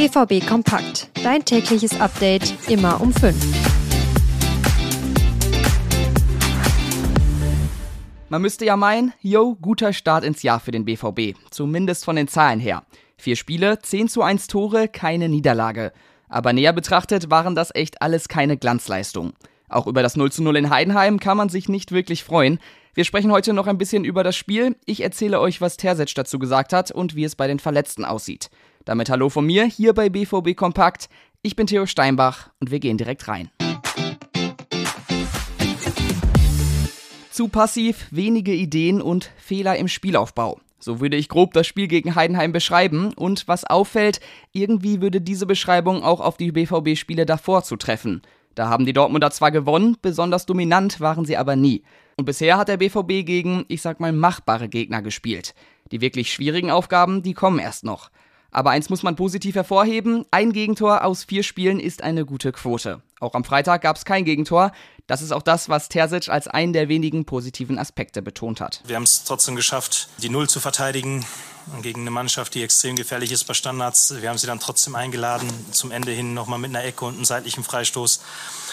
BVB Kompakt. Dein tägliches Update immer um 5. Man müsste ja meinen, yo, guter Start ins Jahr für den BVB. Zumindest von den Zahlen her. Vier Spiele, 10 zu 1 Tore, keine Niederlage. Aber näher betrachtet waren das echt alles keine Glanzleistung. Auch über das 0 zu 0 in Heidenheim kann man sich nicht wirklich freuen. Wir sprechen heute noch ein bisschen über das Spiel. Ich erzähle euch, was Terzic dazu gesagt hat und wie es bei den Verletzten aussieht. Damit hallo von mir hier bei BVB Kompakt. Ich bin Theo Steinbach und wir gehen direkt rein. Zu passiv, wenige Ideen und Fehler im Spielaufbau. So würde ich grob das Spiel gegen Heidenheim beschreiben und was auffällt, irgendwie würde diese Beschreibung auch auf die BVB-Spiele davor zutreffen. Da haben die Dortmunder zwar gewonnen, besonders dominant waren sie aber nie. Und bisher hat der BVB gegen, ich sag mal, machbare Gegner gespielt. Die wirklich schwierigen Aufgaben, die kommen erst noch. Aber eins muss man positiv hervorheben, ein Gegentor aus vier Spielen ist eine gute Quote. Auch am Freitag gab es kein Gegentor. Das ist auch das, was Terzic als einen der wenigen positiven Aspekte betont hat. Wir haben es trotzdem geschafft, die Null zu verteidigen gegen eine Mannschaft, die extrem gefährlich ist bei Standards. Wir haben sie dann trotzdem eingeladen, zum Ende hin nochmal mit einer Ecke und einem seitlichen Freistoß.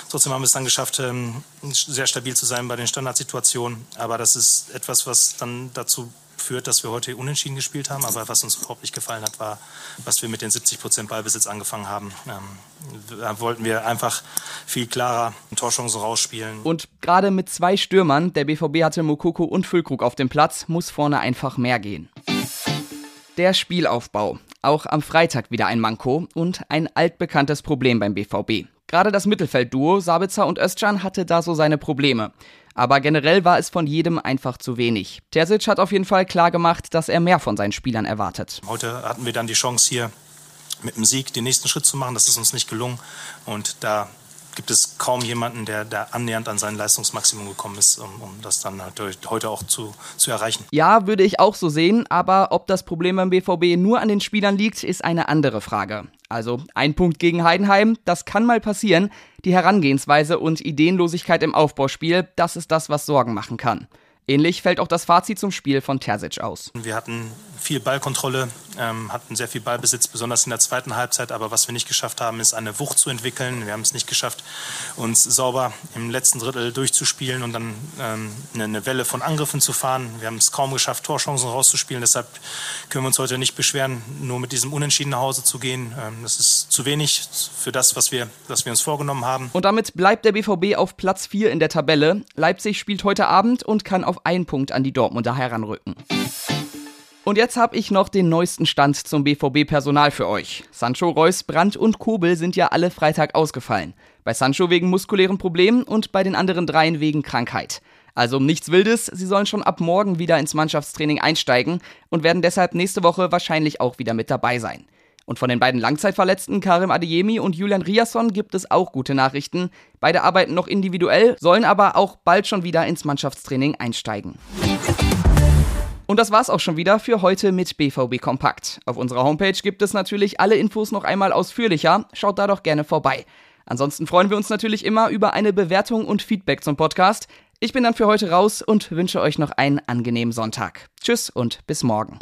Trotzdem haben wir es dann geschafft, ähm, sehr stabil zu sein bei den Standardsituationen. Aber das ist etwas, was dann dazu führt, dass wir heute unentschieden gespielt haben. Aber was uns überhaupt nicht gefallen hat, war, was wir mit den 70 Prozent Ballbesitz angefangen haben. Ähm, da wollten wir einfach viel klarer Torchancen rausspielen. Und gerade mit zwei Stürmern, der BVB hatte Mokoko und Füllkrug auf dem Platz, muss vorne einfach mehr gehen. Der Spielaufbau. Auch am Freitag wieder ein Manko und ein altbekanntes Problem beim BVB. Gerade das Mittelfeldduo Sabitzer und Özcan hatte da so seine Probleme. Aber generell war es von jedem einfach zu wenig. Terzic hat auf jeden Fall klar gemacht, dass er mehr von seinen Spielern erwartet. Heute hatten wir dann die Chance hier mit dem Sieg den nächsten Schritt zu machen. Das ist uns nicht gelungen. Und da gibt es kaum jemanden, der da annähernd an sein Leistungsmaximum gekommen ist, um, um das dann heute auch zu, zu erreichen. Ja, würde ich auch so sehen, aber ob das Problem beim BVB nur an den Spielern liegt, ist eine andere Frage. Also ein Punkt gegen Heidenheim, das kann mal passieren. Die Herangehensweise und Ideenlosigkeit im Aufbauspiel, das ist das, was Sorgen machen kann. Ähnlich fällt auch das Fazit zum Spiel von Terzic aus. Wir hatten viel Ballkontrolle, ähm, hatten sehr viel Ballbesitz, besonders in der zweiten Halbzeit. Aber was wir nicht geschafft haben, ist eine Wucht zu entwickeln. Wir haben es nicht geschafft, uns sauber im letzten Drittel durchzuspielen und dann ähm, eine Welle von Angriffen zu fahren. Wir haben es kaum geschafft, Torchancen rauszuspielen. Deshalb können wir uns heute nicht beschweren, nur mit diesem Unentschieden nach Hause zu gehen. Ähm, das ist zu wenig für das, was wir, was wir uns vorgenommen haben. Und damit bleibt der BVB auf Platz 4 in der Tabelle. Leipzig spielt heute Abend und kann auf auf einen Punkt an die Dortmunder heranrücken. Und jetzt habe ich noch den neuesten Stand zum BVB-Personal für euch. Sancho, Reus, Brandt und Kobel sind ja alle Freitag ausgefallen. Bei Sancho wegen muskulären Problemen und bei den anderen dreien wegen Krankheit. Also nichts Wildes, sie sollen schon ab morgen wieder ins Mannschaftstraining einsteigen und werden deshalb nächste Woche wahrscheinlich auch wieder mit dabei sein. Und von den beiden Langzeitverletzten Karim Adeyemi und Julian Riasson gibt es auch gute Nachrichten. Beide arbeiten noch individuell, sollen aber auch bald schon wieder ins Mannschaftstraining einsteigen. Und das war's auch schon wieder für heute mit BVB Kompakt. Auf unserer Homepage gibt es natürlich alle Infos noch einmal ausführlicher. Schaut da doch gerne vorbei. Ansonsten freuen wir uns natürlich immer über eine Bewertung und Feedback zum Podcast. Ich bin dann für heute raus und wünsche euch noch einen angenehmen Sonntag. Tschüss und bis morgen.